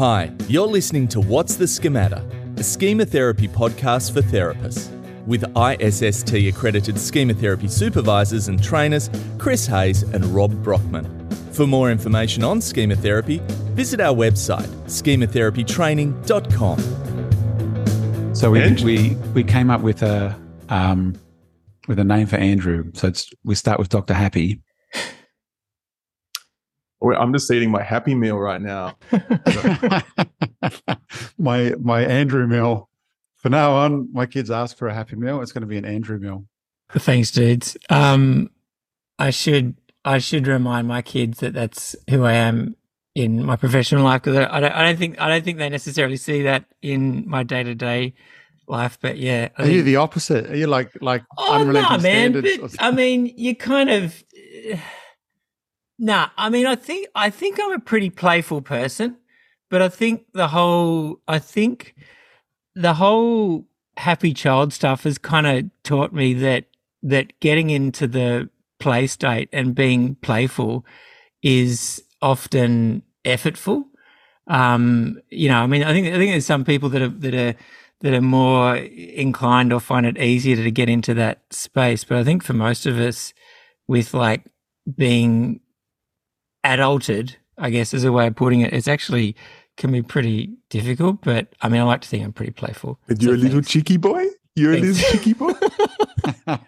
Hi, you're listening to What's the Schemata, a schema therapy podcast for therapists. With ISST accredited schema therapy supervisors and trainers Chris Hayes and Rob Brockman. For more information on schema therapy, visit our website, schematherapytraining.com. So we And- we we came up with a um, with a name for Andrew. So it's we start with Doctor Happy. Wait, I'm just eating my Happy Meal right now. my my Andrew meal. For now on, my kids ask for a Happy Meal. It's going to be an Andrew meal. Thanks, dudes. Um, I should I should remind my kids that that's who I am in my professional life because I, I don't I don't think I don't think they necessarily see that in my day to day life. But yeah, I Are you the opposite? Are you like like Oh unrelenting no, man! standards? But, I mean, you kind of. Nah, I mean, I think I think I'm a pretty playful person, but I think the whole I think the whole happy child stuff has kind of taught me that that getting into the play state and being playful is often effortful. Um, you know, I mean, I think I think there's some people that are that are that are more inclined or find it easier to get into that space. But I think for most of us, with like being adulted, I guess is a way of putting it, it's actually can be pretty difficult. But I mean, I like to think I'm pretty playful. But you're So a little thanks. cheeky boy? You're a little cheeky boy?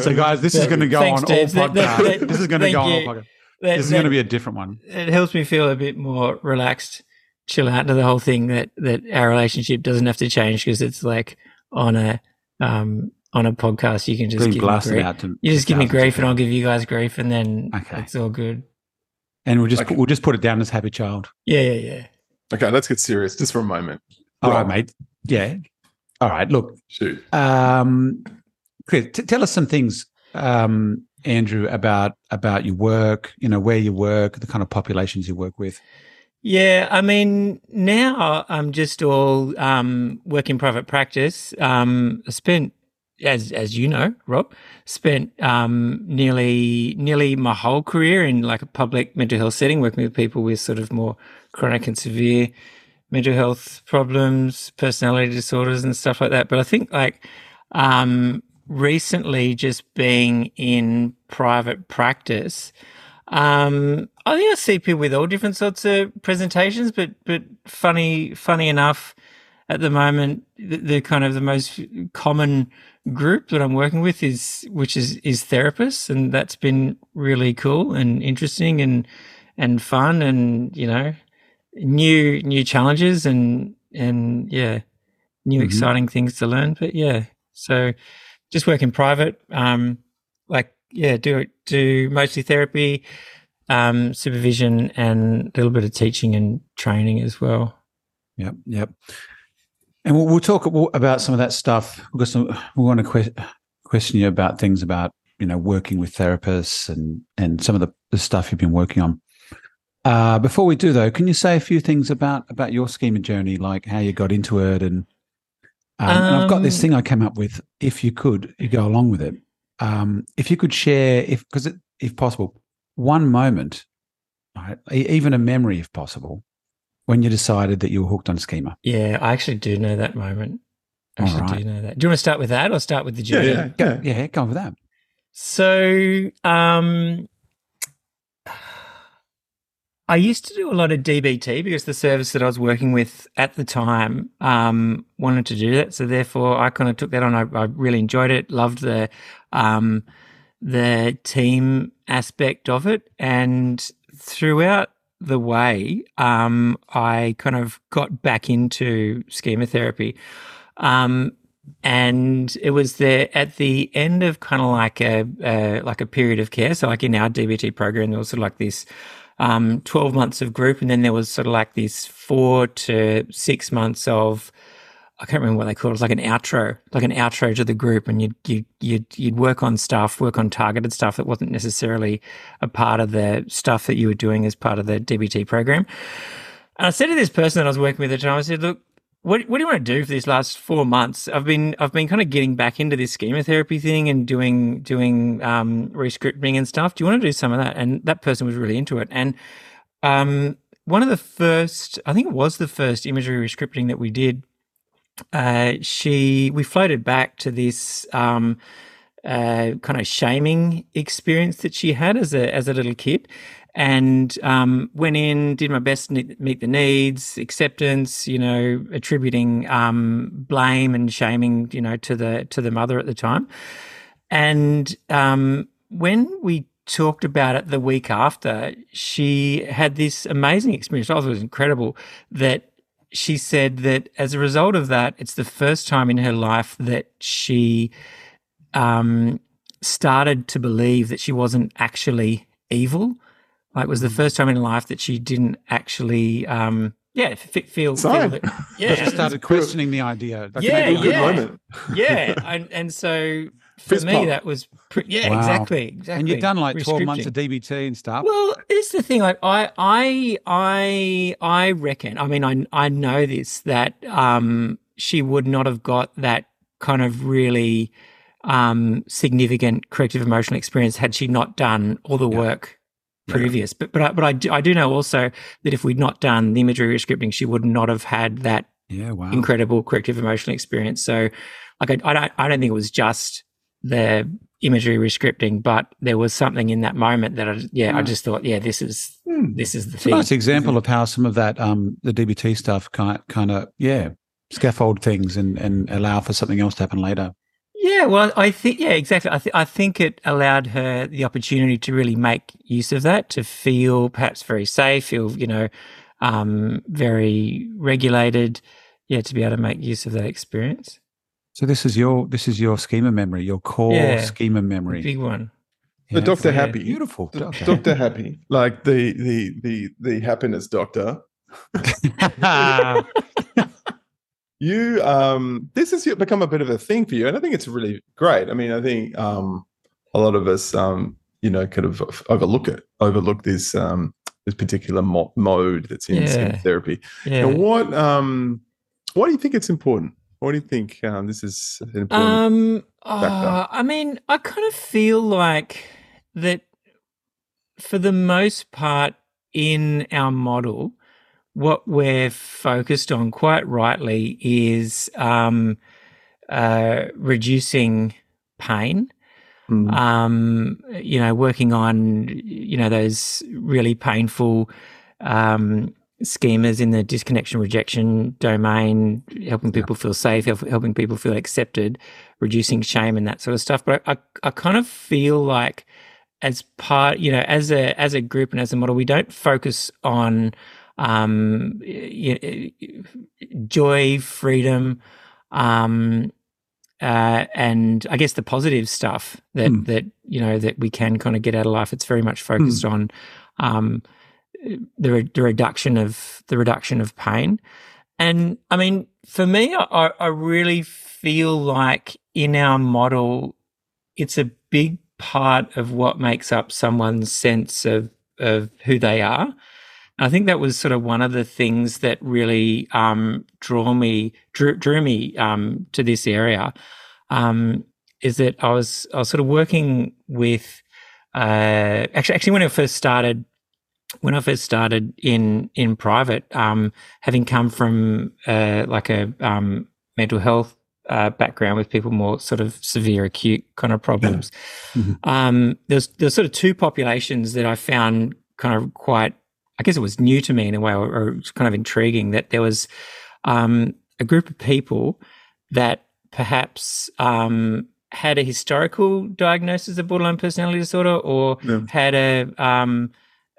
so, guys, this is going to go thanks, on all James. That- that- podcasts. that- This is going to thank go on all you. podcasts. That- This is that- going to be a different one. it helps me feel a bit more relaxed, chill out to the whole thing that that our relationship doesn't have to change because it's like on a um on a podcast you can just give me blast it grief. out to You just give me thousands of grief and I'll give you guys grief and then Okay. it's all good. And we'll just Okay. we'll just put it down as happy child. Yeah, yeah, yeah. okay, let's get serious just for a moment. All right, Rob, mate. Yeah. All right. Look, Shoot. um, Chris, t- tell us some things, um, Andrew, about about your work. You know, where you work, the kind of populations you work with. Yeah, I mean, now I'm just all um, work in private practice. Um, I spent, as as you know, Rob, spent um, nearly nearly my whole career in like a public mental health setting, working with people with sort of more chronic and severe mental health problems, personality disorders, and stuff like that. But I think like um, recently, just being in private practice. Um, I think I see people with all different sorts of presentations, but but funny funny enough, at the moment, the, the kind of the most common group that I'm working with is which is is therapists, and that's been really cool and interesting and and fun, and you know, new new challenges and and yeah, new Mhm. exciting things to learn. But yeah, so just work in private, um, like yeah, do it do mostly therapy, um, supervision, and a little bit of teaching and training as well. Yep. Yep. And we'll, we'll talk about some of that stuff. We've got some, we want to que- question you about things about you know working with therapists and and some of the, the stuff you've been working on. Uh, before we do though, can you say a few things about about your schema journey, like how you got into it, and, um, and I've got this Um, thing I came up with. If you could, you go along with it. Um, if you could share, if because if possible, one moment, right, even a memory, if possible, when you decided that you were hooked on schema. Yeah, I actually do know that moment. I All actually right. do know that. Do you want to start with that or start with the journey? yeah, Go, yeah. yeah, go on with that. So, um, I used to do a lot of DBT because the service that I was working with at the time um, wanted to do that. So therefore, I kind of took that on. I, I really enjoyed it, loved the um, the team aspect of it, and throughout the way, um, I kind of got back into schema therapy. Um, and it was there at the end of kind of like a uh, like a period of care. So like in our DBT program, there was sort of like this um, twelve months of group, and then there was sort of like this four to six months of I can't remember what they called it. It was like an outro, like an outro to the group, and you'd you you'd you'd work on stuff, work on targeted stuff that wasn't necessarily a part of the stuff that you were doing as part of the DBT program. And I said to this person that I was working with at the time, I said, "Look, what what do you want to do for these last four months? I've been I've been kind of getting back into this schema therapy thing and doing doing um, rescripting and stuff. Do you want to do some of that?" And that person was really into it, and um, one of the first, I think it was the first imagery rescripting that we did. Uh, she, we floated back to this um, uh, kind of shaming experience that she had as a as a little kid, and um, went in, did my best to meet the needs, acceptance, you know, attributing um, blame and shaming, you know, to the to the mother at the time, and um, when we talked about it the week after, she had this amazing experience. I thought it was incredible that she said that as a result of that, it's the first time in her life that she um, started to believe that she wasn't actually evil. Like, it was the Mm. first time in her life that she didn't actually, um, yeah, f- feel, feel Sign. that, She yeah, started questioning the idea. Like, Yeah, a good yeah. moment. yeah, and and so for Fist me pump. that was pre- yeah, Wow. exactly, exactly. And you've done like 12 months of DBT and stuff. Well, it's the thing. Like I, I, I, I reckon. I mean, I, I know this that um, she would not have got that kind of really um, significant corrective emotional experience had she not done all the Yeah. work previous. But but I, but I do, I do know also that if we'd not done the imagery rescripting, she would not have had that yeah, wow. incredible corrective emotional experience. So, like, I, I don't, I don't think it was just the imagery rescripting, but there was something in that moment that I, yeah, I Mm. just thought, yeah, this is Hmm. this is the It's thing. nice example of how some of that, um, the DBT stuff kind kind of, yeah, scaffold things and, and allow for something else to happen later. Yeah, well, I think yeah, exactly. I, th- I think it allowed her the opportunity to really make use of that, to feel perhaps very safe, feel you know, um, very regulated. Yeah, to be able to make use of that experience. So this is your this is your schema memory, your core Yeah. schema memory. Big one. The Yeah, Doctor yeah. Happy. Beautiful. D- Okay. Doctor Happy. Like the the the the happiness doctor. You um this has become a bit of a thing for you, and I think it's really great. I mean, I think um a lot of us um you know kind of overlook it, overlook this um this particular mo- mode that's in Yeah. therapy. Yeah. Now, what um why do you think it's important? Why do you think um, this is important? Um, uh, I mean, I kind of feel like that for the most part in our model, what we're focused on quite rightly is um, uh, reducing pain. Mm. Um, you know, working on you know those really painful um, schemas in the disconnection rejection domain, helping people feel safe, help, helping people feel accepted, reducing shame and that sort of stuff. But I, I kind of feel like as part, you know, as a as a group and as a model, we don't focus on um, y- y- joy, freedom, um, uh, and I guess the positive stuff that Hmm. that you know that we can kind of get out of life. It's very much focused on um, the re- the reduction of the reduction of pain. And I mean, for me, I, I really feel like in our model, it's a big part of what makes up someone's sense of of who they are. I think that was sort of one of the things that really um, drew me drew, drew me um, to this area. Um, is that I was I was sort of working with uh, actually actually when I first started when I first started in in private, um, having come from uh, like a um, mental health uh, background with people more sort of severe acute kind of problems, Mhm. um, there's there's sort of two populations that I found kind of quite. I guess it was new to me in a way, or, or it was kind of intriguing that there was um, a group of people that perhaps um, had a historical diagnosis of borderline personality disorder or Yeah. had a,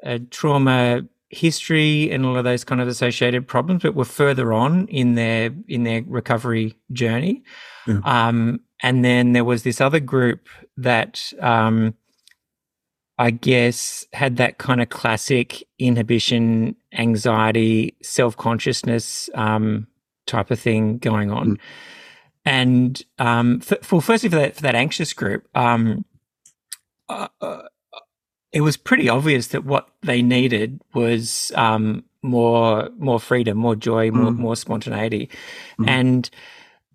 a trauma history and all of those kind of associated problems, but were further on in their in their recovery journey. Yeah. Um, and then there was this other group that um, I guess had that kind of classic inhibition, anxiety, self consciousness um, type of thing going on. And um, for, for firstly for that for that anxious group, um, uh, uh, it was pretty obvious that what they needed was um, more more freedom, more joy, more Mm. more spontaneity. Mm. And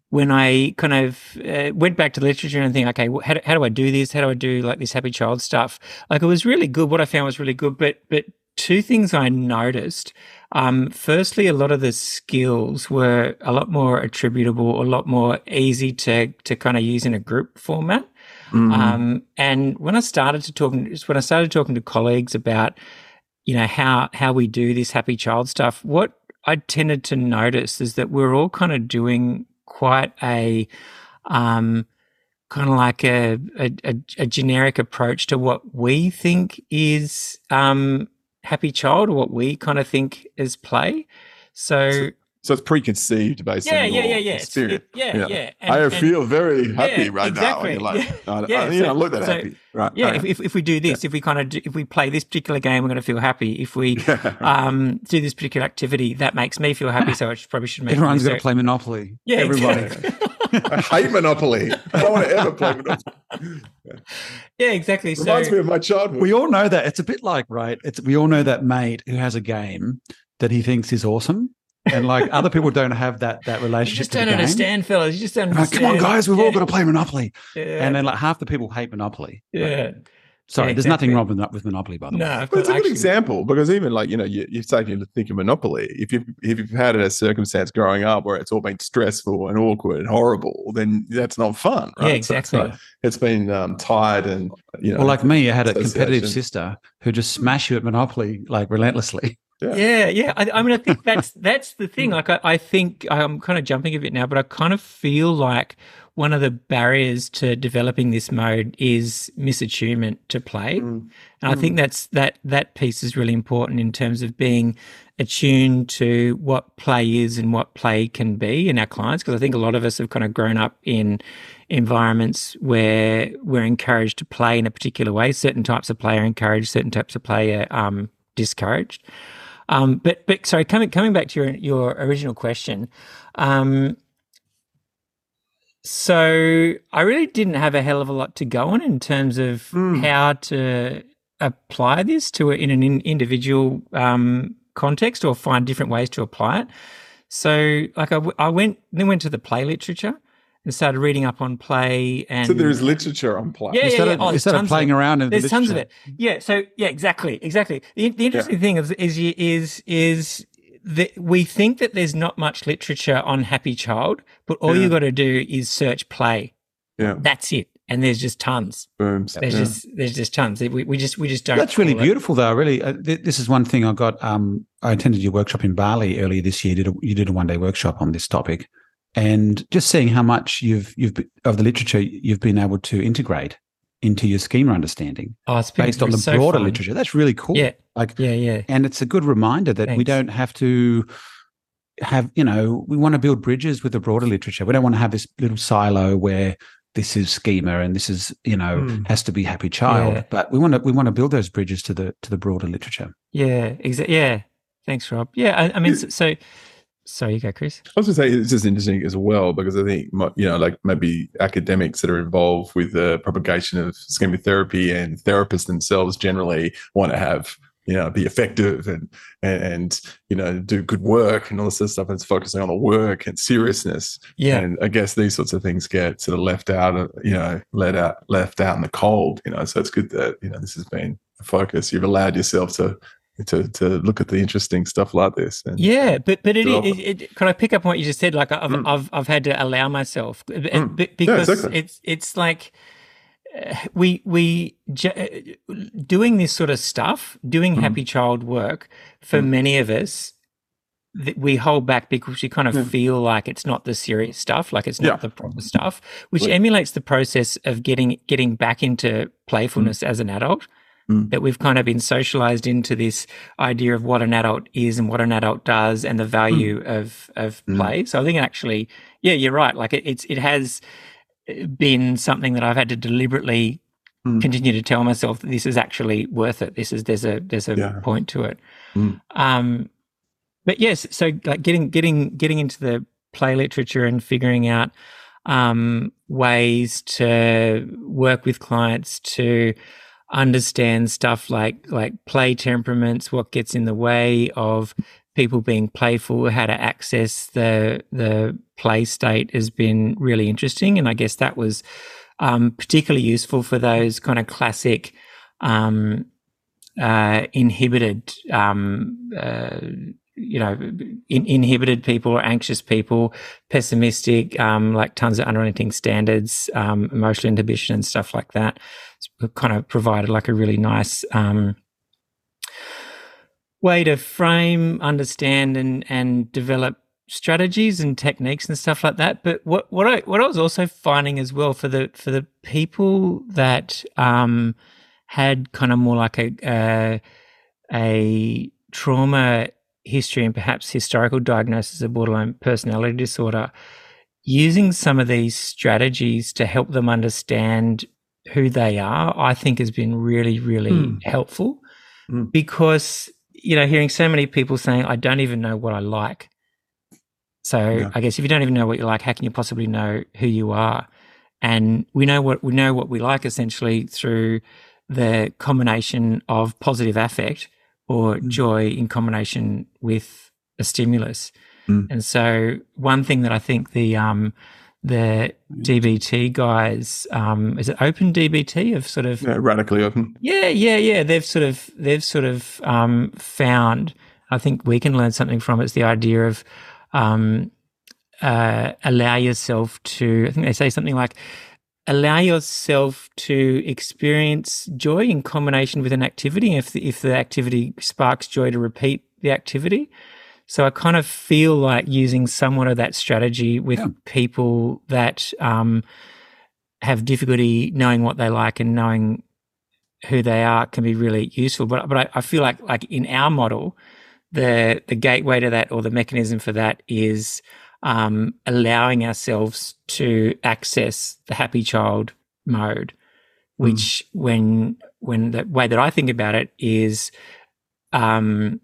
when I kind of uh, went back to literature and think, okay, how do, how do I do this? How do I do like this happy child stuff? Like it was really good. What I found was really good, but but two things I noticed. Um, firstly, a lot of the skills were a lot more attributable, a lot more easy to to kind of use in a group format. Mhm. Um, and when I started to talk, when I started talking to colleagues about, you know, how how we do this happy child stuff, what I tended to notice is that we're all kind of doing quite a, um, kind of like a, a a a generic approach to what we think is um happy child or what we kind of think is play. So so it's preconceived based yeah, on yeah, your yeah, yeah, It's- experience. it- yeah, Yeah. yeah. I And- and- feel very happy Yeah, right now. And exactly. you're like, Yeah. I, Yeah, I, you so- don't look that so- happy. Right. yeah, right. if, if, if we do this, if we kind of do, if we play this particular game, we're going to feel happy. If we Yeah. um, do this particular activity, that makes me feel happy. So I should, probably should make Everyone's got money. to play Monopoly. Yeah, everybody. exactly. I hate Monopoly. I don't want to ever play Monopoly. yeah, exactly. So Reminds me of my childhood. We all know that it's a bit like right. It's we all know that mate who has a game that he thinks is awesome, and like other people don't have that that you relationship. just to the don't game. understand, fellas. You just don't Like, understand. Come on, guys, we've all got to play Monopoly. Yeah, And then like half the people hate Monopoly. yeah. Sorry, Yeah, there's nothing wrong with, with Monopoly, by the way. No, But it's a good example because even like you know you, you say you think of Monopoly. If you if you've had a circumstance growing up where it's all been stressful and awkward and horrible, then that's not fun. Right? Yeah, So it's exactly. it's been um, tied and you know. Well, like me, I had a competitive sister who just smash you at Monopoly like relentlessly. Yeah, yeah. I, I mean, I think that's that's the thing. Like, I, I think I'm kind of jumping a bit now, but I kind of feel like one of the barriers to developing this mode is misattunement to play, Mm. and I think that's that that piece is really important in terms of being attuned to what play is and what play can be in our clients. Because I think a lot of us have kind of grown up in environments where we're encouraged to play in a particular way. Certain types of play are encouraged, certain types of play are um, discouraged. Um, but but sorry, coming coming back to your your original question. Um, so I really didn't have a hell of a lot to go on in terms of Mm. how to apply this to a, in an in, individual um, context or find different ways to apply it. So like I, w- I went then went to the play literature and started reading up on play and so there is literature on play. Yeah, yeah, instead yeah. of, Oh, there's instead of tons of playing it. around in the there's tons of it. Yeah. So yeah, exactly, exactly. The, the interesting thing is is is is that we think that there's not much literature on happy child, but all Yeah. you got to do is search play. Yeah. That's it, and there's just tons. Booms. There's Yeah. just there's just tons. We, we just we just don't. That's really call it- beautiful, though. Really, uh, th- this is one thing I got. Um, I attended your workshop in Bali earlier this year. Did a, you did a one day workshop on this topic, and just seeing how much you've you've of the literature you've been able to integrate into your schema understanding Oh, it's been based on the so broader fun. literature. That's really cool. Yeah, Like, yeah, yeah. and it's a good reminder that we don't have to have you know we want to build bridges with the broader literature. We don't want to have this little silo where this is schema and this is you know Mm. has to be happy child. Yeah. But we want to we want to build those bridges to the to the broader literature. Yeah, exactly. Yeah. Thanks, Rob. Yeah, I, I mean, so, so sorry, you go, Chris. I was going to say it's just interesting as well because I think you know, like maybe academics that are involved with the propagation of schema therapy and therapists themselves generally want to have you know be effective and and, and you know do good work and all this sort of stuff. And it's focusing on the work and seriousness. Yeah, And I guess these sorts of things get sort of left out, you know, let out, left out in the cold. You know, so it's good that you know this has been a focus. You've allowed yourself to to to look at the interesting stuff like this. And, Yeah, but but it, it, it, can I pick up on what you just said? Like I've Mm. I've I've had to allow myself Mm. b- because exactly. it's it's like uh, we we j- uh, doing this sort of stuff, doing Mm. happy child work for Mm. many of us. That we hold back because we kind of Yeah. feel like it's not the serious stuff, like it's not Yeah. the proper stuff, which emulates the process of getting getting back into playfulness as an adult Mm. that we've kind of been socialized into this idea of what an adult is and what an adult does and the value of of Mm. play. So I think actually, yeah, you're right. Like it, it's it has been something that I've had to deliberately Mm. continue to tell myself that this is actually worth it. This is there's a there's a Yeah. point to it. Mm. Um, but yes, so like getting getting getting into the play literature and figuring out um, ways to work with clients to understand stuff like like play temperaments, what gets in the way of people being playful, how to access the the play state has been really interesting, and I guess that was um, particularly useful for those kind of classic um, uh, inhibited, um, uh, you know, in, inhibited people, anxious people, pessimistic, um, like tons of unrelenting standards, um, emotional inhibition and stuff like that. Kind of provided like a really nice um, way to frame, understand, and and develop strategies and techniques and stuff like that. But what what I what I was also finding as well for the for the people that um, had kind of more like a a, a trauma history and perhaps historical diagnosis of borderline personality disorder, using some of these strategies to help them understand who they are, I think has been really, really mm. helpful mm. because, you know, hearing so many people saying, I don't even know what I like. So yeah. I guess if you don't even know what you like, how can you possibly know who you are? And we know what we know what we like essentially through the combination of positive affect or mm. joy in combination with a stimulus. Mm. And so one thing that I think the um, the DBT guys, um, is it Open DBT of sort of yeah, radically open? Yeah, yeah, yeah. They've sort of they've sort of um, found. I think we can learn something from it. It's the idea of um, uh, allow yourself to. I think they say something like allow yourself to experience joy in combination with an activity. If the, if the activity sparks joy, to repeat the activity. So I kind of feel like using somewhat of that strategy with yeah. people that um, have difficulty knowing what they like and knowing who they are can be really useful. But but I, I feel like like in our model, the the gateway to that or the mechanism for that is um, allowing ourselves to access the happy child mode, hmm. which mm. when when the way that I think about it is um,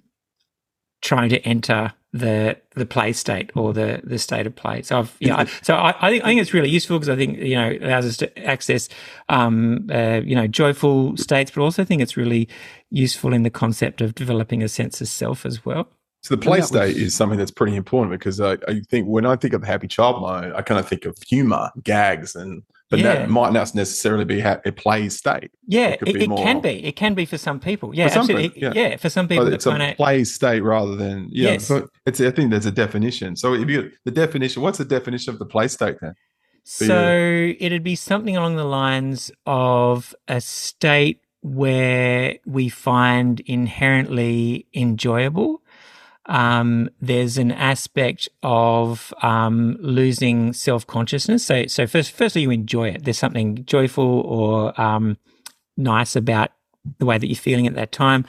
trying to enter the the play state or the the state of play. So I've yeah, so I, I, think I think it's really useful because I think you know it allows us to access um, uh, you know joyful states, but also think it's really useful in the concept of developing a sense of self as well. So the play state was, is something that's pretty important because I, I, think when I think of the happy child mode, I kind of think of humor, gags, and but yeah. that might not necessarily be a play state. Yeah, it, it, it can be. It can be for some people. Yeah, absolutely. People, yeah. yeah. for some people, it's a play state rather than yeah. Yes. So it's I think there's a definition. So if you the definition, what's the definition of the play state then? So you? it'd be something along the lines of a state where we find inherently enjoyable um, there's an aspect of um, losing self consciousness. So, so first, firstly, you enjoy it. There's something joyful or um, nice about the way that you're feeling at that time.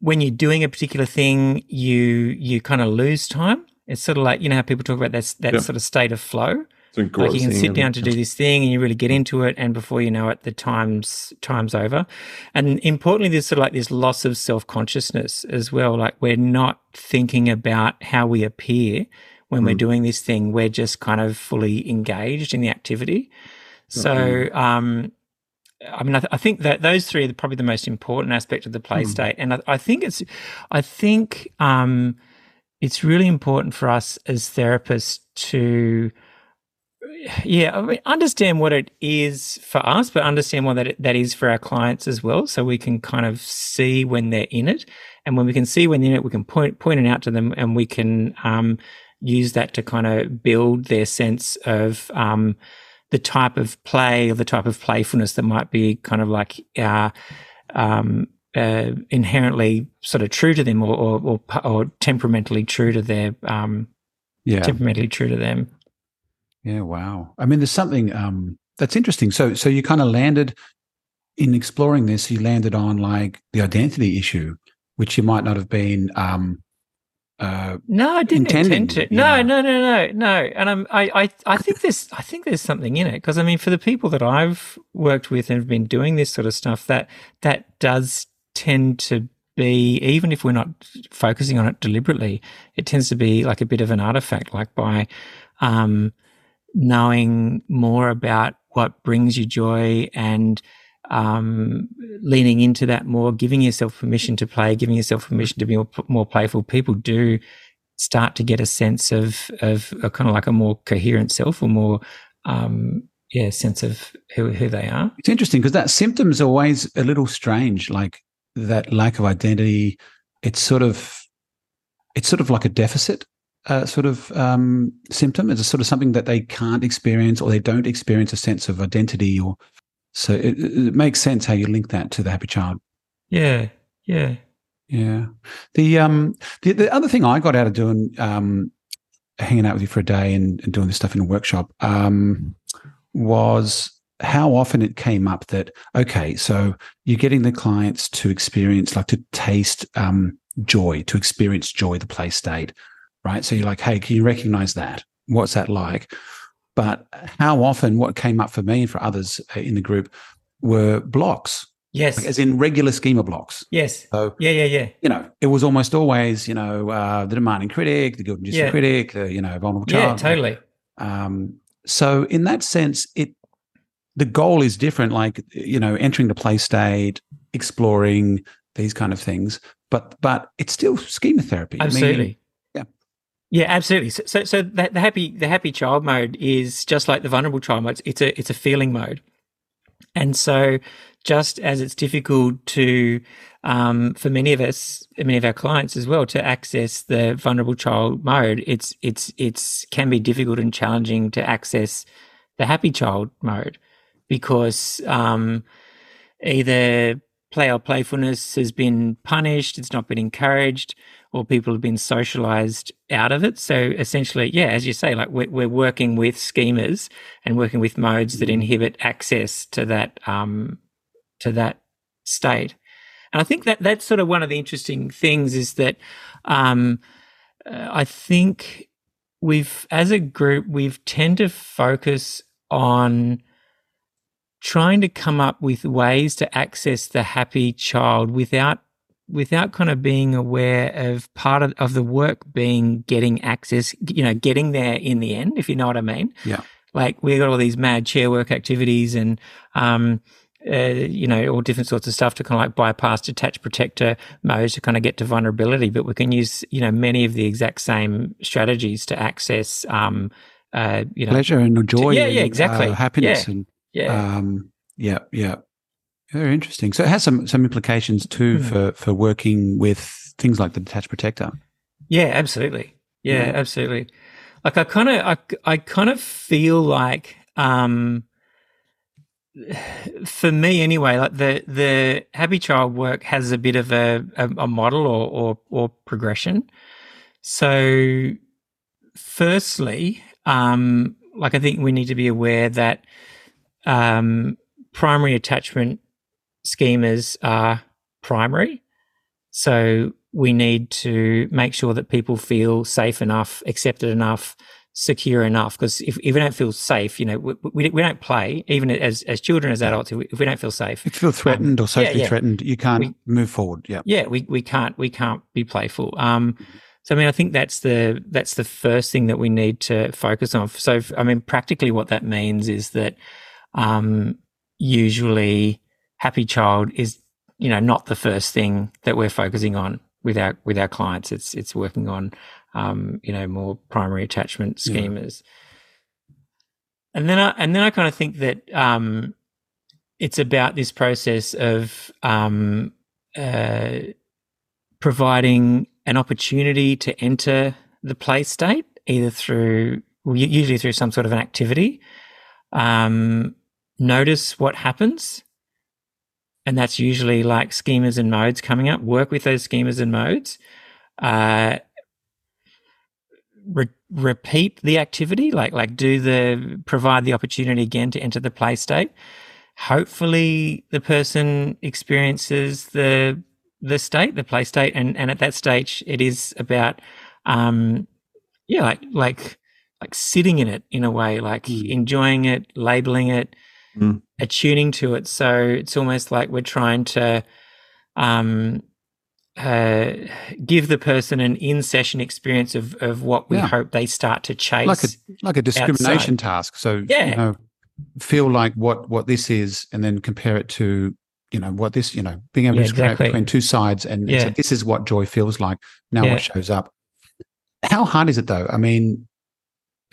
When you're doing a particular thing, you you kind of lose time. It's sort of like you know how people talk about that that yeah. sort of state of flow. Like you can sit down to do this thing and you really get into it, and before you know it, the time's time's over. And importantly, there's sort of like this loss of self consciousness as well. Like we're not thinking about how we appear when mm. we're doing this thing. We're just kind of fully engaged in the activity. So, um, I mean, I, th- I, think that those three are probably the most important aspect of the play mm. state, and I, I, think it's, I think um, it's really important for us as therapists to yeah, I mean, understand what it is for us, but understand what that that is for our clients as well, so we can kind of see when they're in it, and when we can see when they're in it, we can point point it out to them, and we can um, use that to kind of build their sense of um, the type of play or the type of playfulness that might be kind of like uh, um, uh, inherently sort of true to them, or or, or, or temperamentally true to their um, yeah, temperamentally true to them. Yeah, wow. I mean, there's something um, that's interesting. So, so you kind of landed in exploring this. You landed on like the identity issue, which you might not have been. Um, uh, no, I didn't intend to. No, no, no, no, no. And I'm, I, I, I think there's, I think there's something in it because I mean, for the people that I've worked with and have been doing this sort of stuff, that that does tend to be, even if we're not focusing on it deliberately, it tends to be like a bit of an artifact, like by. Um, knowing more about what brings you joy and um, leaning into that more, giving yourself permission to play, giving yourself permission to be more, more playful, people do start to get a sense of of a, kind of like a more coherent self or more um, yeah sense of who, who they are. It's interesting because that symptom's always a little strange. Like that lack of identity, it's sort of it's sort of like a deficit uh, sort of um, symptom. It's a sort of something that they can't experience or they don't experience a sense of identity. Or so it, it makes sense how you link that to the happy child. Yeah, yeah, yeah. The um the, the other thing I got out of doing um hanging out with you for a day and, and doing this stuff in a workshop um was how often it came up that okay so you're getting the clients to experience like to taste um joy to experience joy the play state right so you're like hey can you recognize that what's that like but how often what came up for me and for others uh, in the group were blocks yes, like as in regular schema blocks yes, so yeah, yeah, yeah, you know it was almost always you know uh, the demanding critic the good and Yeah. critic the you know vulnerable child. yeah, totally. um, so in that sense, it the goal is different. Like you know, entering the play state, exploring these kind of things, but but it's still schema therapy. I mean, Absolutely. Yeah. Absolutely. So, so, so the, the happy, the happy child mode is just like the vulnerable child mode. It's a, it's a feeling mode, and so just as it's difficult to, um, for many of us, many of our clients as well, to access the vulnerable child mode, it's, it's, it's can be difficult and challenging to access the happy child mode because, um, either play or playfulness has been punished, it's not been encouraged, or people have been socialized out of it. So essentially, yeah, as you say, like we're, we're working with schemas and working with modes that inhibit access to that um, to that state. And I think that that's sort of one of the interesting things is that um, uh, I think we've, as a group, we've tend to focus on trying to come up with ways to access the happy child without without kind of being aware of part of, of the work being getting access, you know, getting there in the end, if you know what I mean. Yeah. Like we got all these mad chair work activities and, um, uh, you know, all different sorts of stuff to kind of like bypass detached protector modes to kind of get to vulnerability. But we can use, you know, many of the exact same strategies to access, um, uh, you know, pleasure and joy. yeah, yeah, exactly. uh, happiness and yeah, um, yeah, yeah. Very interesting. So it has some some implications too Hmm. for for working with things like the detached protector. Yeah, absolutely. Yeah, Yeah. absolutely. Like I kind of, I, I kind of feel like, um, for me anyway, like the the happy child work has a bit of a a, a model or, or or progression. So, firstly, um, like I think we need to be aware that um, primary attachment schemas are primary. So we need to make sure that people feel safe enough, accepted enough, secure enough. Because if, if we don't feel safe, you know, we, we, we don't play, even as, as children, as adults, if we, if we don't feel safe, If you feel threatened or socially Um, yeah. threatened, you can't We- move forward. Yeah. yeah, we, we can't we can't be playful. Um, so I mean, I think that's the that's the first thing that we need to focus on. So I mean, practically, what that means is that um, usually happy child is you know not the first thing that we're focusing on with our with our clients. It's it's working on um, you know more primary attachment Yeah. schemas. And then I and then I kind of think that um, it's about this process of um, uh, providing an opportunity to enter the play state, either through usually through some sort of an activity. Um, notice what happens, and that's usually like schemas and modes coming up. Work with those schemas and modes. Uh, re- repeat the activity, like like do the provide the opportunity again to enter the play state. Hopefully, the person experiences the the state, the play state, and and at that stage, it is about, um, yeah, like like like sitting in it in a way, like Mm. enjoying it, labeling it, Mm. attuning to it. So it's almost like we're trying to, um, uh, give the person an in session experience of of what we Yeah. hope they start to chase. Like a like a discrimination task. So Yeah. you know, feel like what what this is, and then compare it to you know what this you know being able Yeah, to discriminate exactly. between two sides, and, Yeah. this is what joy feels like. Now Yeah. what shows up? How hard is it though? I mean,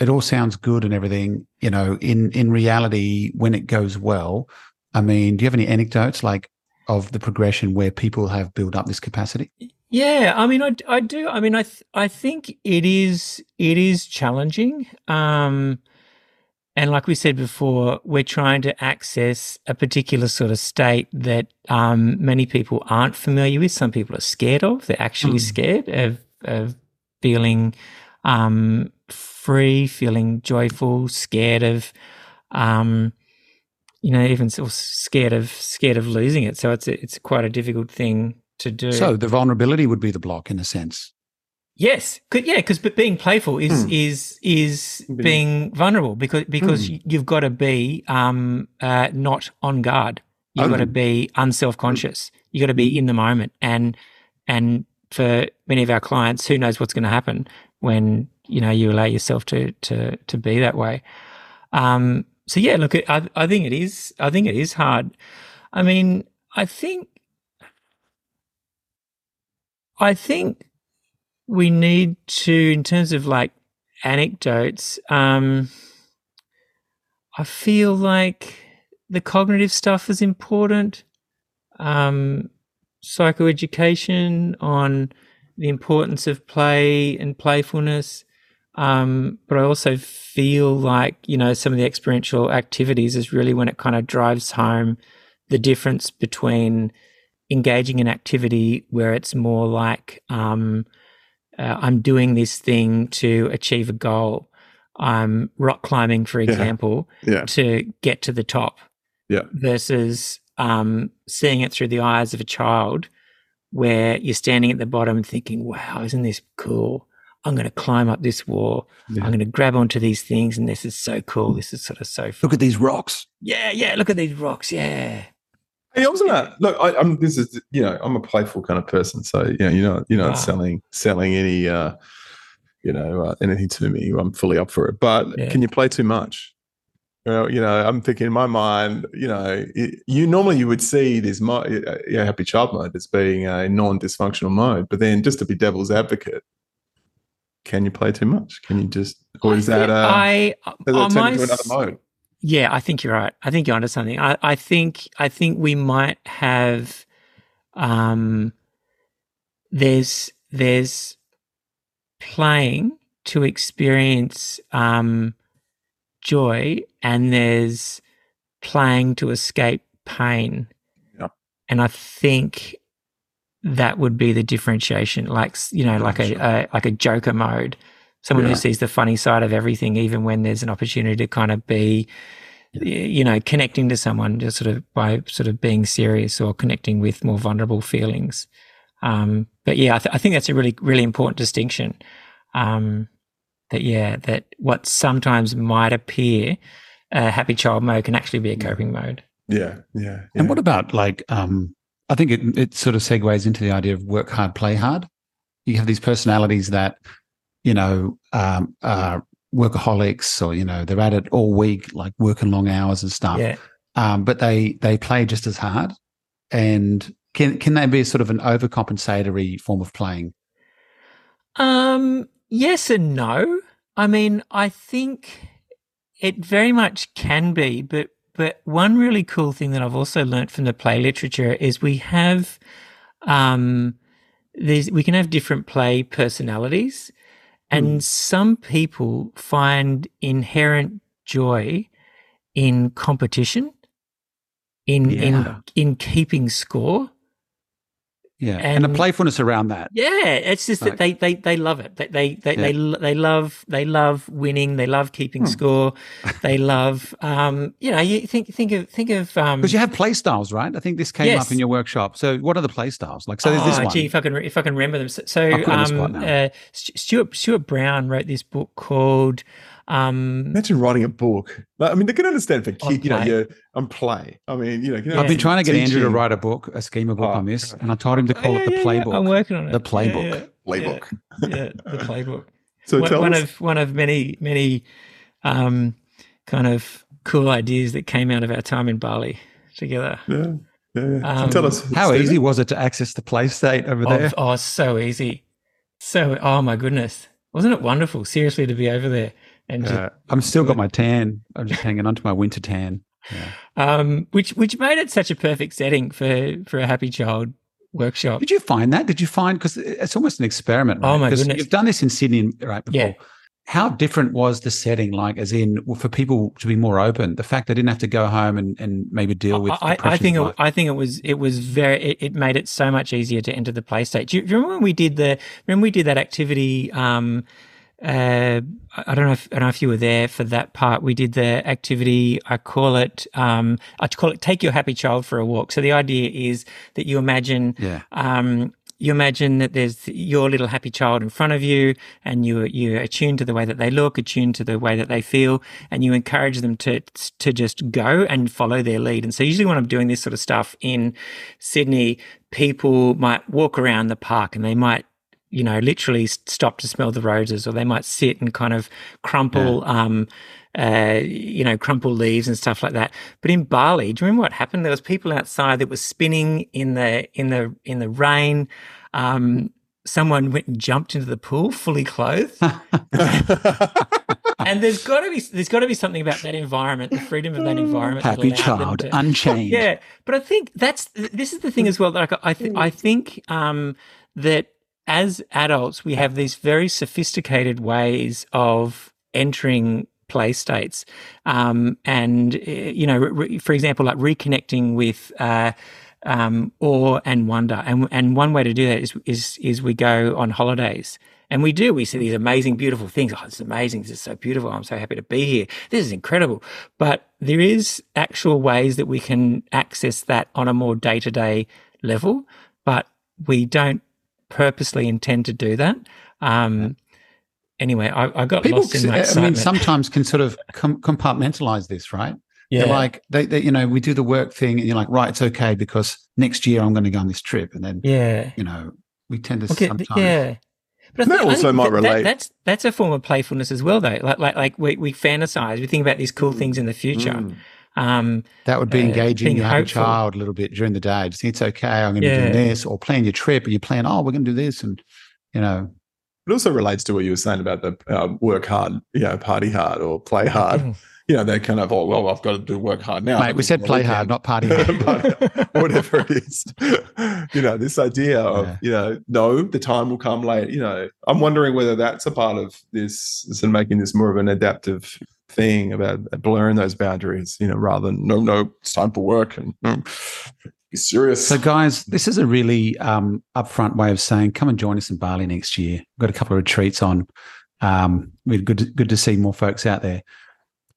it all sounds good and everything. You know, in in reality, when it goes well, I mean, do you have any anecdotes like? of the progression where people have built up this capacity? Yeah, I mean, I, I do. I mean, I th- I think it is it is challenging. Um, and like we said before, we're trying to access a particular sort of state that um, many people aren't familiar with. Some people are scared of. They're actually Mm. scared of of feeling um, free, feeling joyful, scared of, um, you know, even scared of scared of losing it. So it's a, it's quite a difficult thing to do. So the vulnerability would be the block in a sense. Yes, 'Cause- yeah, because but being playful is Hmm. is is being vulnerable because because Hmm. y- you've got to be um uh, not on guard. You've got to be unself conscious. You've got to be in the moment, and and for many of our clients, who knows what's going to happen when you know you allow yourself to to to be that way. Um, so yeah, look, I I think it is. I think it is hard. I mean, I think I think we need to, in terms of like anecdotes, um, I feel like the cognitive stuff is important. Um, psychoeducation on the importance of play and playfulness. Um, but I also feel like, you know, some of the experiential activities is really when it kind of drives home the difference between engaging in activity where it's more like, um, uh, I'm doing this thing to achieve a goal. I'm rock climbing, for example, Yeah. to get to the top. Yeah. Versus um, seeing it through the eyes of a child where you're standing at the bottom thinking, wow, isn't this cool? I'm going to climb up this wall. Yeah. I'm going to grab onto these things, and this is so cool. This is sort of so fun. Look at these rocks. Yeah, yeah. Look at these rocks. Yeah. Hey, I wasn't that? Look, I, I'm. This is you know, I'm a playful kind of person, so you know, you're not you're not Wow. selling selling any uh, you know, uh, anything to me. I'm fully up for it. But Yeah. can you play too much? Well, you know, I'm thinking in my mind, you know, it, you normally you would see this mo- uh, yeah, happy child mode as being a non-dysfunctional mode, but then just to be devil's advocate, can you play too much? Can you just, or is that uh, I, does that turn into another mode? Yeah, I think you're right. I think you're onto something. I, I think I think we might have um there's there's playing to experience um joy and there's playing to escape pain. Yeah. And I think that would be the differentiation like you know like a, Sure. a like a joker mode someone Yeah. who sees the funny side of everything even when there's an opportunity to kind of be you know connecting to someone just sort of by sort of being serious or connecting with more vulnerable feelings um but yeah i, th- I think that's a really really important distinction um that yeah that what sometimes might appear a happy child mode can actually be a coping mode Yeah, yeah. And what about like um I think it it sort of segues into the idea of work hard, play hard. You have these personalities that, you know, um are workaholics or, you know, they're at it all week, like working long hours and stuff. yeah Um, but they they play just as hard. And can can they be sort of an overcompensatory form of playing? Um, yes and no. I mean, I think it very much can be, but but one really cool thing that I've also learnt from the play literature is we have um there's we can have different play personalities. And some people find inherent joy in competition in Yeah. in in keeping score Yeah. And, the playfulness around that. yeah, it's just that they, they they love it. They they they, they they love they love winning. They love keeping Hmm. score. They love um you know you think think of think of um Because you have play styles, right? I think this came Yes. up in your workshop. So what are the play styles? Like so there's this oh, one. gee, if I can if I can remember them. So, so I'll put it on the um, uh, Stuart Stuart Brown wrote this book called um Imagine writing a book. Like, I mean, they can understand for kids, you know, play. yeah, on play. I mean, you know, you know, I've been trying to get Andrew to write a book, a schema book Oh, on this, and I told him to call yeah, it the yeah, yeah, playbook. I'm working on it. The playbook. yeah, playbook. Yeah, yeah, the playbook. So one, tell one us. of one of many many um, kind of cool ideas that came out of our time in Bali together. yeah, yeah, yeah. So Um, tell us. How Stephen. easy was it to access the play state over Oh, there? oh, so easy, so oh my goodness, wasn't it wonderful? Seriously, to be over there and just, Uh, I'm still got my tan. I'm just hanging on to my winter tan. Yeah. um, which which made it such a perfect setting for for a happy child workshop. Did you find that? Did you find because it's almost an experiment? Right? Oh, my goodness. You've done this in Sydney, right? Before. Yeah. How different was the setting? Like, as in, well, for people to be more open, the fact they didn't have to go home and, and maybe deal with. the I, I think it. I think it was it was very it, it made it so much easier to enter the play state. Do you, do you remember when we did the remember we did that activity? Um, uh, I don't know if I don't know if you were there for that part. We did the activity. I call it um, I call it take your happy child for a walk. So the idea is that you imagine yeah. um, you imagine that there's your little happy child in front of you, and you, you're attuned to the way that they look, attuned to the way that they feel, and you encourage them to to just go and follow their lead. And so, usually, when I'm doing this sort of stuff in Sydney, people might walk around the park and they might you know, literally stop to smell the roses, or they might sit and kind of crumple, um, uh, you know, crumple leaves and stuff like that. But in Bali, do you remember what happened? There was people outside that were spinning in the in the in the rain. Um, someone went and jumped into the pool fully clothed. and there's got to be there's got to be something about that environment, the freedom of that environment. that Happy child, to- unchained. yeah, but I think that's this is the thing as well. Like I, th- I think um, that as adults we have these very sophisticated ways of entering play states, um, and uh, you know, re- for example, like reconnecting with. Uh, um, awe and wonder, and and one way to do that is is is we go on holidays, and we do. We see these amazing, beautiful things. Oh, is amazing. This is so beautiful. I'm so happy to be here. This is incredible. But there is actual ways that we can access that on a more day to day level, but we don't purposely intend to do that. Um, anyway, I, I got People, lost in my I mean, sometimes can sort of com- compartmentalize this, right? yeah. They're like, they, they, you know, we do the work thing, and you're like, right, it's okay because next year I'm going to go on this trip, and then, yeah. you know, we tend to Okay, sometimes. yeah. But I That think- I also might that- that- relate- that's that's a form of playfulness as well, though. Like like like we, we fantasize, we think about these cool things in the future. Mm. Um, That would be Uh, engaging being your happy hopeful. child a little bit during the day. Just it's okay. I'm going to be Yeah. doing this, or plan your trip, and you plan, oh, we're going to do this, and you know, It also relates to what you were saying about the uh, work hard, you know, party hard or play hard. Mm. You know, they kind of, oh, well, I've got to do work hard now. mate, we said play hard, not party hard. But whatever it is, you know, this idea of, Yeah. you know, no, the time will come late. You know, I'm wondering whether that's a part of this, this and making this more of an adaptive thing about blurring those boundaries, you know, rather than no, no, it's time for work and mm, be serious. So, guys, this is a really um, upfront way of saying, come and join us in Bali next year. We've got a couple of retreats on. Um, we're good, to, good to see more folks out there.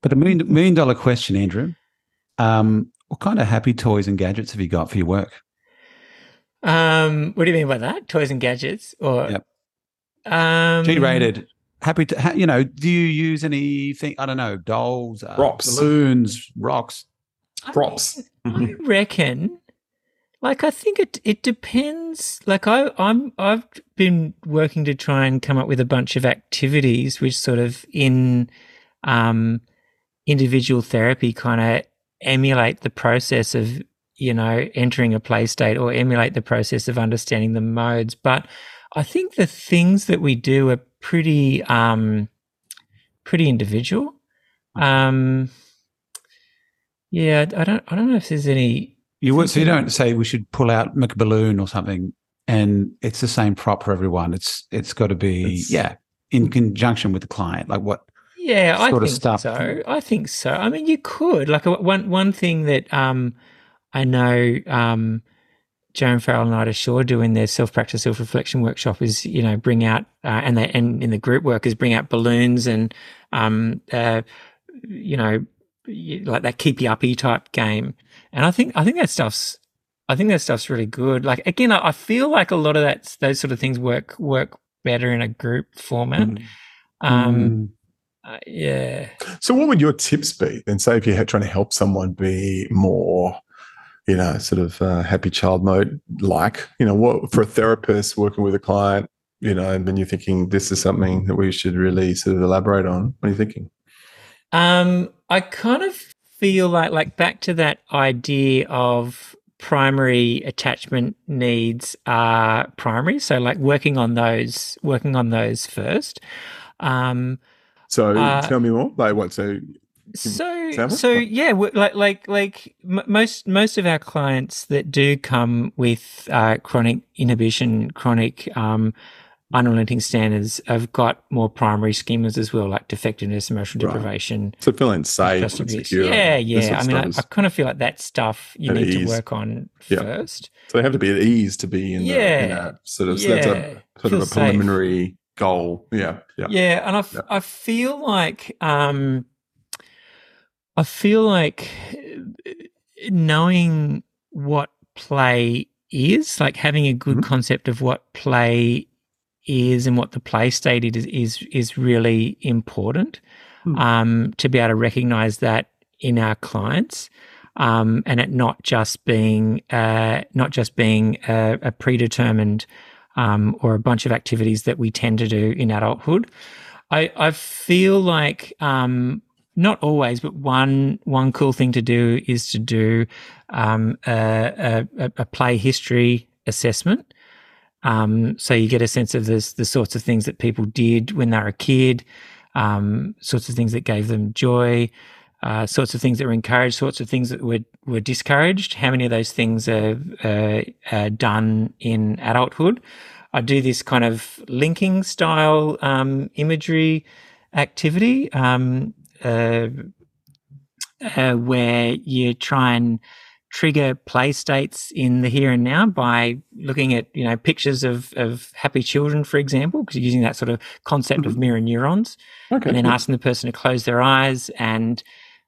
But the million, million dollar question, Andrew, um, what kind of happy toys and gadgets have you got for your work? um, what do you mean by that? Toys and gadgets, or Yep. um, G rated. Happy to, ha, you know, do you use anything? I don't know, dolls, uh, Props. balloons, rocks. I props. I reckon, like, I think it it depends. Like, I I'm I've been working to try and come up with a bunch of activities which sort of in um individual therapy kind of emulate the process of you know entering a play state or emulate the process of understanding the modes. But I think the things that we do are pretty um pretty individual. Um yeah, I don't I don't know if there's any You would, so you don't say we should pull out make a balloon or something, and it's the same prop for everyone. It's it's got to be It's- yeah in conjunction with the client. Like what? Yeah, I sort of think stuff. so. I think so. I mean, you could like uh, one one thing that um, I know um, Joan Farrell and Ida Shaw do in their self practice self reflection workshop is you know bring out uh, and they and in the group work is bring out balloons and um, uh, you know like that keep you uppy type game. And I think I think that stuff's I think that stuff's really good. Like again, I, I feel like a lot of that those sort of things work work better in a group format. Mm. Um, Mm. uh, yeah. So, what would your tips be? then? say if you're trying to help someone be more, you know, sort of uh, happy child mode, like, you know, what for a therapist working with a client, you know, and then you're thinking this is something that we should really sort of elaborate on. What are you thinking? Um, I kind of feel like like back to that idea of primary attachment needs are primary. So like working on those, working on those first. Um, So, Uh, tell me more. Like, what? So, So, so yeah, like like like most most of our clients that do come with uh, chronic inhibition, chronic um, unrelenting standards, have got more primary schemas as well, like defectiveness, emotional Right. deprivation, So feeling safe secure. Yeah, yeah. I mean, I, I kind of feel like that stuff you need ease. to work on Yeah. first. so they have to be at ease to be in, the, in Yeah. that sort of. So that's Yeah. a sort of Feel a safe. preliminary goal. Yeah, yeah. Yeah, and I, f- Yeah. I feel like um, I feel like knowing what play is, like having a good Mhm. concept of what play is and what the play state is is is really important Hmm. um, to be able to recognize that in our clients. Um, and it not just being uh, not just being a, a predetermined um, or a bunch of activities that we tend to do in adulthood. I, I feel like um, not always, but one one cool thing to do is to do um, a, a, a play history assessment. Um, so you get a sense of this, the sorts of things that people did when they were a kid, um, sorts of things that gave them joy, uh, sorts of things that were encouraged, sorts of things that were were discouraged. How many of those things are, uh, are done in adulthood? I do this kind of linking style um, imagery activity um, uh, uh, where you try and trigger play states in the here and now by looking at you know pictures of of happy children, for example, because you're using that sort of concept of mirror neurons Okay. and then cool. asking the person to close their eyes and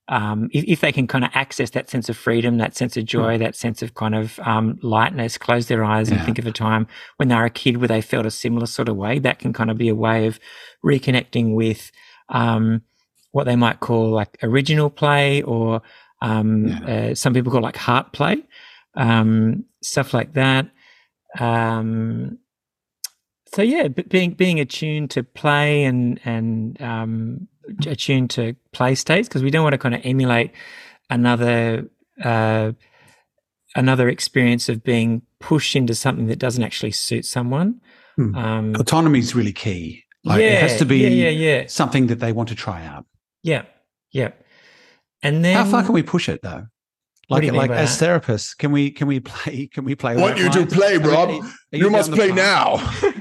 um, if, if they can kind of access that sense of freedom, that sense of joy, that sense of kind of um, lightness, close their eyes and think of a time when they were a kid where they felt a similar sort of way. That can kind of be a way of reconnecting with um, what they might call like original play or um, uh, some people call like heart play, um, stuff like that. Um, so yeah, but being being attuned to play and and um, attuned to play states because we don't want to kind of emulate another uh, another experience of being pushed into something that doesn't actually suit someone. Hmm. Um, Autonomy is really key. Like yeah, it has to be yeah, yeah, yeah, something that they want to try out. Yeah, yeah. And then How far can we push it though? Like, do you mean like as that? therapists, can we can we play? Can we play? with Want our you to clients? play, I mean, Rob. are are You must play park- now.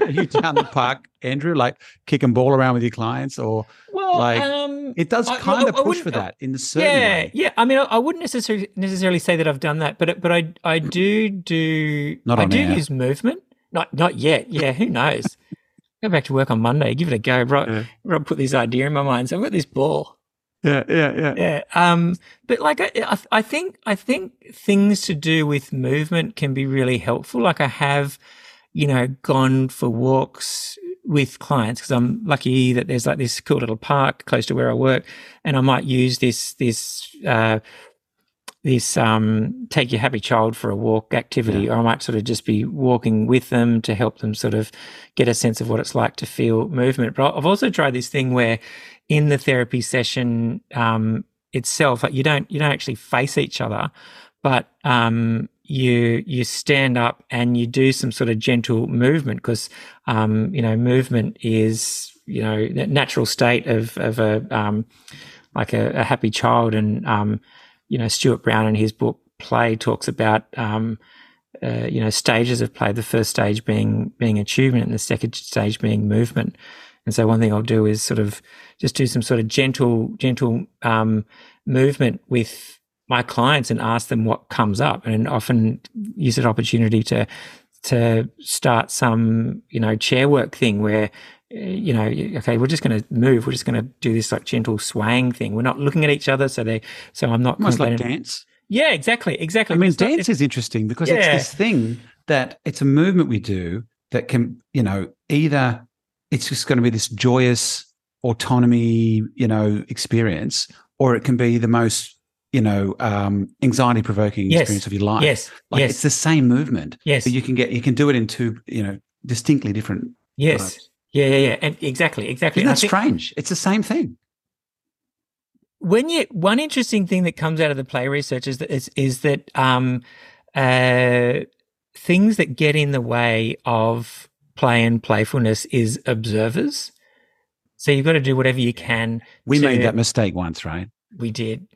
are you down the park, Andrew? Like kicking ball around with your clients, or Well, like, um, it does I- kind I- of I push for that in the certain yeah, way. yeah. I mean, I, I wouldn't necessarily necessarily say that I've done that, but but I I do do Not I do air. use movement. Not not yet. Yeah, who knows? Go back to work on Monday. Give it a go. Rob, Yeah. Rob put this idea in my mind. So I've got this ball. Yeah, yeah, yeah. Yeah. Um. But like, I, I I think I think things to do with movement can be really helpful. Like I have, you know, gone for walks with clients because I'm lucky that there's like this cool little park close to where I work, and I might use this this uh, this um, take your happy child for a walk activity, or I might sort of just be walking with them to help them sort of get a sense of what it's like to feel movement. But I've also tried this thing where in the therapy session um, itself, like you don't you don't actually face each other, but um, you you stand up and you do some sort of gentle movement because um, you know movement is you know natural state of of a um, like a, a happy child and um, you know Stuart Brown in his book Play talks about um, uh, you know stages of play. The first stage being being attunement, and the second stage being movement. And so one thing I'll do is sort of just do some sort of gentle gentle um, movement with my clients and ask them what comes up, and often use that opportunity to to start some you know chair work thing where you know okay we're just going to move we're just going to do this like gentle swaying thing we're not looking at each other so they so i'm not Almost like dance. yeah exactly exactly I mean, It's not- dance is interesting because it's this thing that it's a movement we do that can, you know, either it's just going to be this joyous autonomy, you know, experience, or it can be the most, you know, um, anxiety provoking Yes. experience of your life. yes Like yes it's the same movement, yes but you can get you can do it in two, you know, distinctly different. yes types. Yeah yeah yeah and exactly exactly Isn't that think- strange? It's the same thing. when you one interesting thing that comes out of the play research is that is, is that um, uh, things that get in the way of play and playfulness is observers. So you've got to do whatever you can. We to- made that mistake once, right? We did.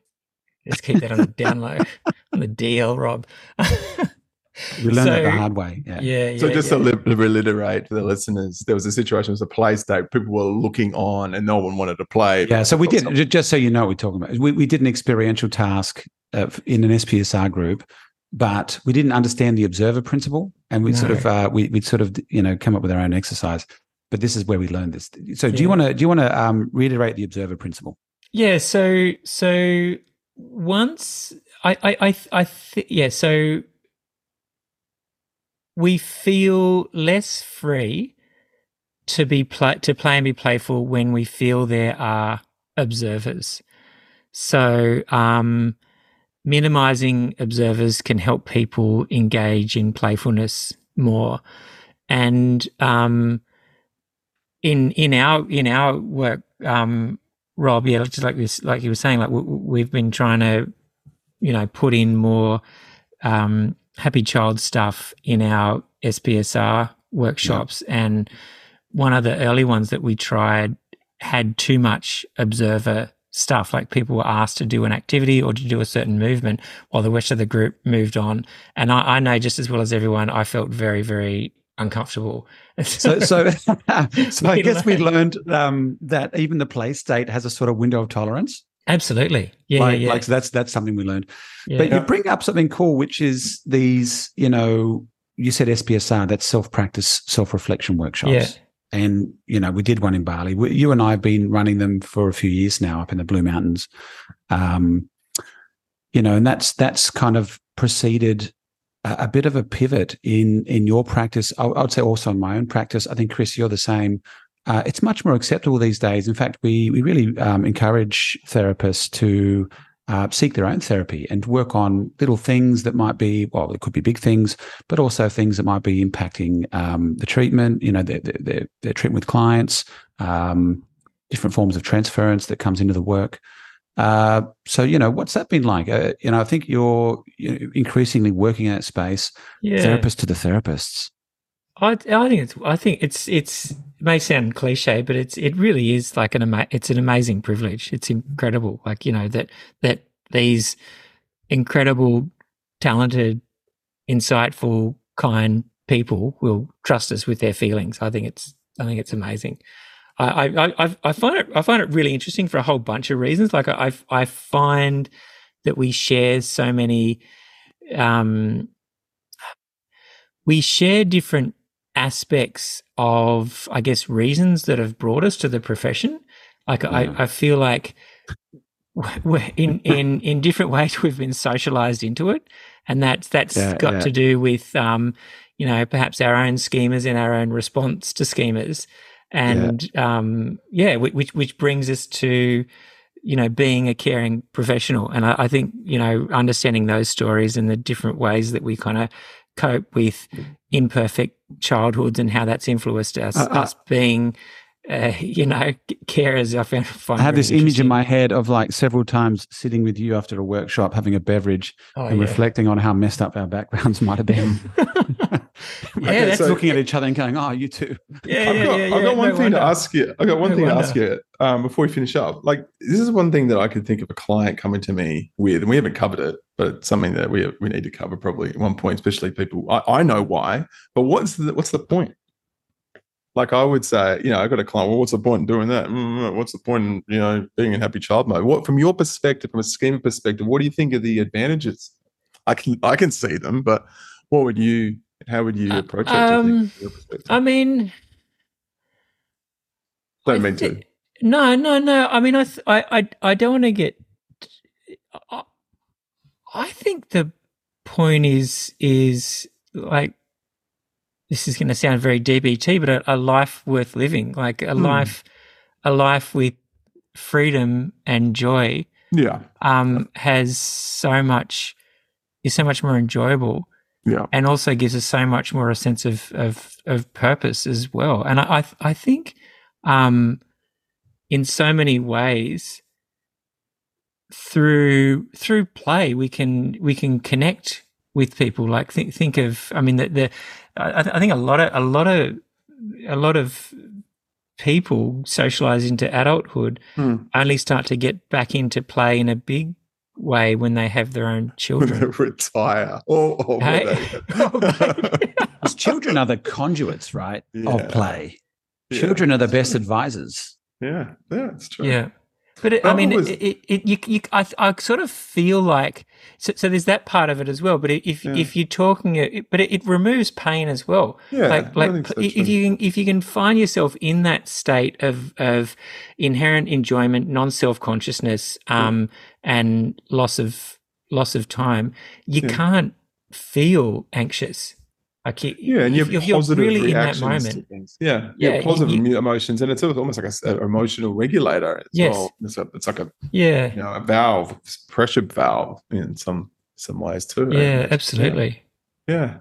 Let's keep that on the down low, on the DL, Rob. We learned so, that the hard way. Yeah. Yeah. So yeah, just yeah. to reiterate for the listeners, there was a situation, it was a play state. People were looking on and no one wanted to play. Yeah. So we did, something. just so you know what we're talking about, we, we did an experiential task uh, in an SPSR group, but we didn't understand the observer principle. And we no. sort of, uh, we, we'd sort of, you know, come up with our own exercise. But this is where we learned this. So yeah. do you want to, do you want to um, reiterate the observer principle? Yeah. So, so once I, I, I, I th- yeah. So we feel less free to be play, to play and be playful when we feel there are observers. So, um, minimizing observers can help people engage in playfulness more. And um, in in our in our work, um, Rob, yeah, just like this, like you were saying, like we, have been trying to, you know, put in more um, happy child stuff in our SPSR workshops. Yeah. And one of the early ones that we tried had too much observer stuff. Like people were asked to do an activity or to do a certain movement while the rest of the group moved on. And I, I know just as well as everyone, I felt very, very uncomfortable. so, so, so I guess we learned um, that even the play state has a sort of window of tolerance. Absolutely. Yeah. Like, yeah. like so that's that's something we learned. Yeah. But you bring up something cool, which is these, you know, you said SPSR, that's self practice, self reflection workshops. Yeah. And, you know, we did one in Bali. We, you and I have been running them for a few years now up in the Blue Mountains. Um, you know, and that's that's kind of preceded a, a bit of a pivot in in your practice. I, I would say also in my own practice. I think Chris, you're the same uh, it's much more acceptable these days. In fact, we we really um, encourage therapists to uh, seek their own therapy and work on little things that might be well, it could be big things, but also things that might be impacting um, the treatment. You know, their, their, their treatment with clients, um, different forms of transference that comes into the work. Uh, so you know, what's that been like? Uh, you know, I think you're you know, increasingly working in that space, yeah. therapist to the therapists. I, I think it's I think it's it's it may sound cliche, but it's it really is like an ama- it's an amazing privilege. It's incredible, like you know that that these incredible, talented, insightful, kind people will trust us with their feelings. I think it's I think it's amazing. I I I, find it I find it really interesting for a whole bunch of reasons. Like I I find that we share so many um we share different aspects of, I guess, reasons that have brought us to the profession. Like I, I feel like we're in in in different ways we've been socialized into it, and that's that's yeah, got yeah. to do with um, you know perhaps our own schemas and our own response to schemas, and yeah. um, yeah, which which brings us to you know being a caring professional, and I, I think you know understanding those stories and the different ways that we kind of cope with imperfect childhoods and how that's influenced us, uh, uh, us being, uh, you know, carers. I found, I have this image in my head of like several times sitting with you after a workshop, having a beverage oh, and yeah. reflecting on how messed up our backgrounds might have been. yeah, okay, that's so, looking at each other and going, "Oh, you too." Yeah, I've yeah, got, yeah, I've got one no thing wonder. to ask you. I've got one No thing wonder. to ask you um, before we finish up. Like, this is one thing that I could think of a client coming to me with, and we haven't covered it, but it's something that we we need to cover probably at one point, especially people. I, I know why, but what's the what's the point? Like I would say, you know, I got a client. Well, what's the point in doing that? Mm, what's the point in you know being in happy child mode? What from your perspective, from a schema perspective, what do you think are the advantages? I can I can see them, but what would you? How would you approach it? Um, I mean, don't mean to. No, no, no. I mean, I, th- I, I, I don't want to get. I, I think the point is is like this is going to sound very DBT, but a, a life worth living, like a Hmm. life, a life with freedom and joy, Yeah, um, has so much is so much more enjoyable yeah, and also gives us so much more a sense of of, of purpose as well. And I I, I think um, in so many ways through through play we can we can connect with people. Like think think of I mean the, the I, I think a lot of a lot of a lot of people socialize into adulthood Hmm. only start to get back into play in a big way when they have their own children. retire. Or, or Hey. they- children are the conduits, right, Yeah. of play. Yeah, Children are the best true. advisors. Yeah, yeah, it's true. Yeah. But it, I mean, was- it, it, you, you, I, I sort of feel like so, so. There's that part of it as well. But if Yeah. if you're talking, it, but it, it removes pain as well. Yeah, like like so if you can if you can find yourself in that state of of inherent enjoyment, non self consciousness, um, and loss of loss of time, you Yeah. can't feel anxious. Like you, Yeah, and you if, have if you're positive really in that reactions moment. to things. Yeah, Yeah, yeah, you- positive you- emotions, and it's almost like an emotional regulator as Yes. well. It's, a, it's like a Yeah, you know a valve, pressure valve in some some ways too. yeah, absolutely. Yeah.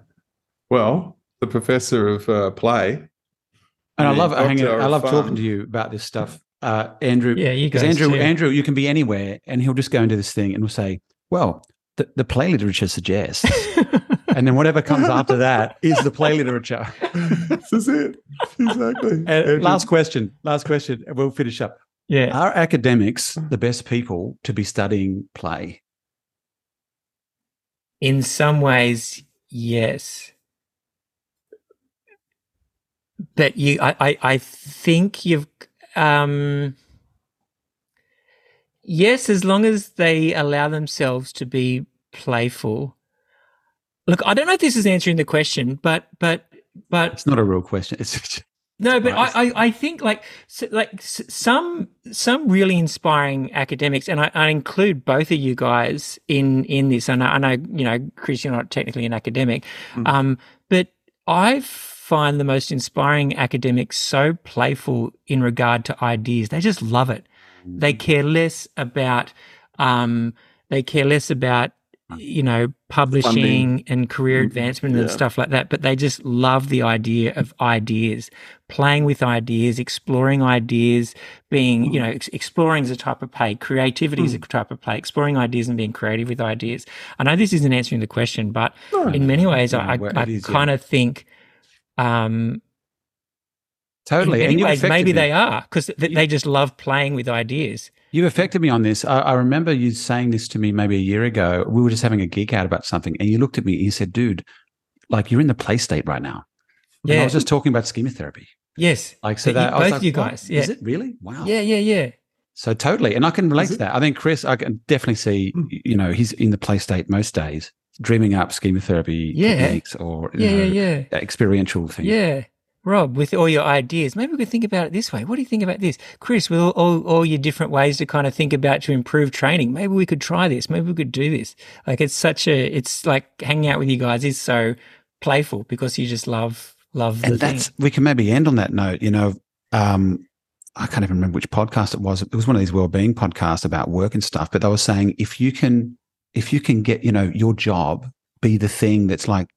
Well, the professor of uh, play. And I love hanging. I of love talking to you about this stuff, uh, Andrew. Yeah, you because Andrew, too. Andrew, you can be anywhere, and he'll just go into this thing and will say, "Well, the, the play literature suggests," and then whatever comes after that is the play literature. this is it. Exactly. And Andrew- last question. Last question. and We'll finish up. yeah. Are academics the best people to be studying play? In some ways, yes. But you, I, I, I think you've, um, yes, as long as they allow themselves to be playful. Look, I don't know if this is answering the question, but, but, but It's not a real question. It's no, but. I, I, I think like like some some really inspiring academics, and I, I include both of you guys in in this. I I know, you know, Chris, you're not technically an academic, Mm. um, but I find the most inspiring academics so playful in regard to ideas. They just love it. They care less about, um, they care less about, you know, publishing and career Mhm. advancement and stuff like that. But they just love the idea of ideas, playing with ideas, exploring ideas, being, you know, ex- exploring is a type of play. Creativity is a type of play. Exploring ideas and being creative with ideas. I know this isn't answering the question, but No. in many ways, No, I, I, yeah. kind of think, um, totally. in and many you ways, maybe me. they are because th- they just love playing with ideas. You've affected me on this. I, I remember you saying this to me maybe a year ago. We were just having a geek out about something, and you looked at me and you said, "Dude, like you're in the play state right now." And I was just talking about schema therapy. Yes. Like so you- that I was both like, you guys, yeah. Is it really? Wow. Yeah. Yeah. Yeah. So totally, and I can relate to that. I think Chris, I can definitely see. Hmm. You know, he's in the play state most days, dreaming up schema therapy Yeah. techniques or you Yeah. know, Yeah. Yeah. experiential things. Yeah. Rob, with all your ideas, maybe we could think about it this way. What do you think about this? Chris, with all, all, all your different ways to kind of think about to improve training, maybe we could try this. Maybe we could do this. Like it's such a, it's like hanging out with you guys is so playful because you just love, love the and thing. that's we can maybe end on that note. You know, um, I can't even remember which podcast it was. It was one of these well-being podcasts about work and stuff. But they were saying if you can, if you can get, you know, your job be the thing that's like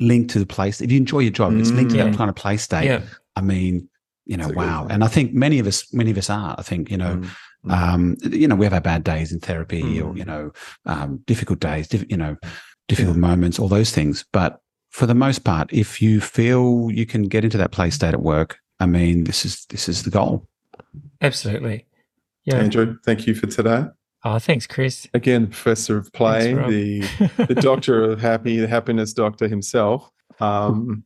linked to the place. If you enjoy your job, it's linked to Mm. that kind of play state. Yeah. I mean, you know, That's good wow. And I think many of us, many of us are. I think you know, Mm. Mm. um, you know, we have our bad days in therapy, or Mm. you know, um, difficult days, diff- you know, difficult moments, all those things. But for the most part, if you feel you can get into that play state at work, I mean, this is this is the goal. Absolutely. Yeah. Andrew, thank you for today. Oh, thanks, Chris. Again, the professor of play, Rob. the the doctor of happy, the happiness doctor himself. Um,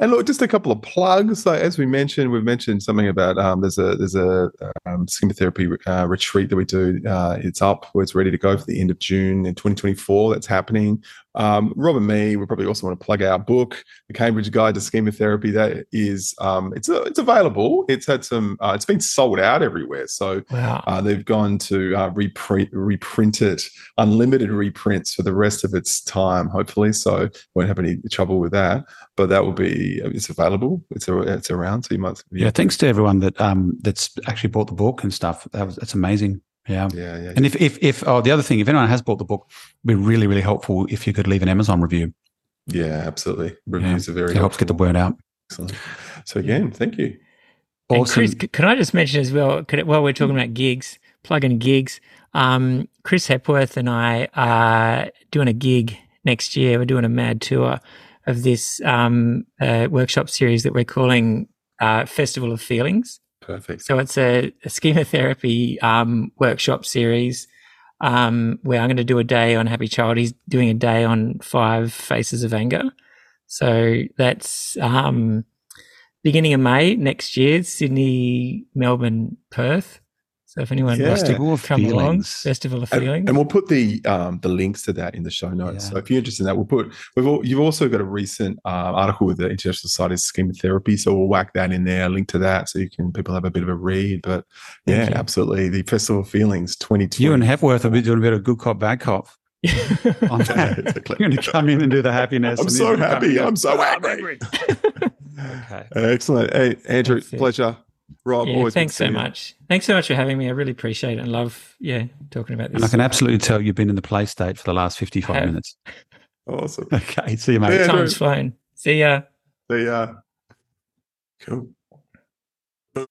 and look, just a couple of plugs. So as we mentioned, we've mentioned something about um, there's a there's a um, therapy uh, retreat that we do. Uh, it's up, where it's ready to go for the end of June in 2024. That's happening. Um, Rob and me, we probably also want to plug our book, The Cambridge Guide to Schema Therapy. That is, um, it's uh, it's available. It's had some. Uh, it's been sold out everywhere. So Wow. uh, they've gone to uh, reprint, reprint it, unlimited reprints for the rest of its time, hopefully. So won't have any trouble with that. But that will be it's available. It's a, it's around. So you might Yeah, thanks to everyone that um that's actually bought the book and stuff. That was that's amazing. Yeah. yeah, yeah. And if if if oh the other thing, if anyone has bought the book, it'd be really really helpful if you could leave an Amazon review. yeah, absolutely. Reviews are very It helps get the word out. Excellent. So again, thank you. And Awesome. Chris, can I just mention as well, could, while we're talking about gigs, plug-in gigs, um, Chris Hepworth and I are doing a gig next year. We're doing a mad tour of this um, uh, workshop series that we're calling uh, Festival of Feelings. Perfect. So it's a, a schema therapy um, workshop series um, where I'm going to do a day on Happy Child. He's doing a day on five faces of anger. So that's um, beginning of May next year, Sydney, Melbourne, Perth. So if anyone Yeah. wants to Festival of come along, Feelings. Festival of And, Feelings. and we'll put the um, the links to that in the show notes. Yeah. So if you're interested in that, we'll put. We've all, you've also got a recent uh, article with the International Society of Schema Therapy, so we'll whack that in there, link to that, so you can people have a bit of a read. But yeah, you. absolutely, the Festival of Feelings 2020. You and Hepworth will be doing a bit of good cop, bad cop. on Yeah, exactly. You're going to come in and do the happiness. I'm and so then you come happy. I'm so "Ah, angry." Okay. Excellent. Hey, Andrew, That's it. pleasure. Rob, yeah, always thanks so you. much. Thanks so much for having me. I really appreciate it and love, yeah, talking about this. And I can absolutely tell you've been in the play state for the last 55 minutes. Awesome. Okay. See you, mate. Yeah. Time's flown. See ya. See ya. cool.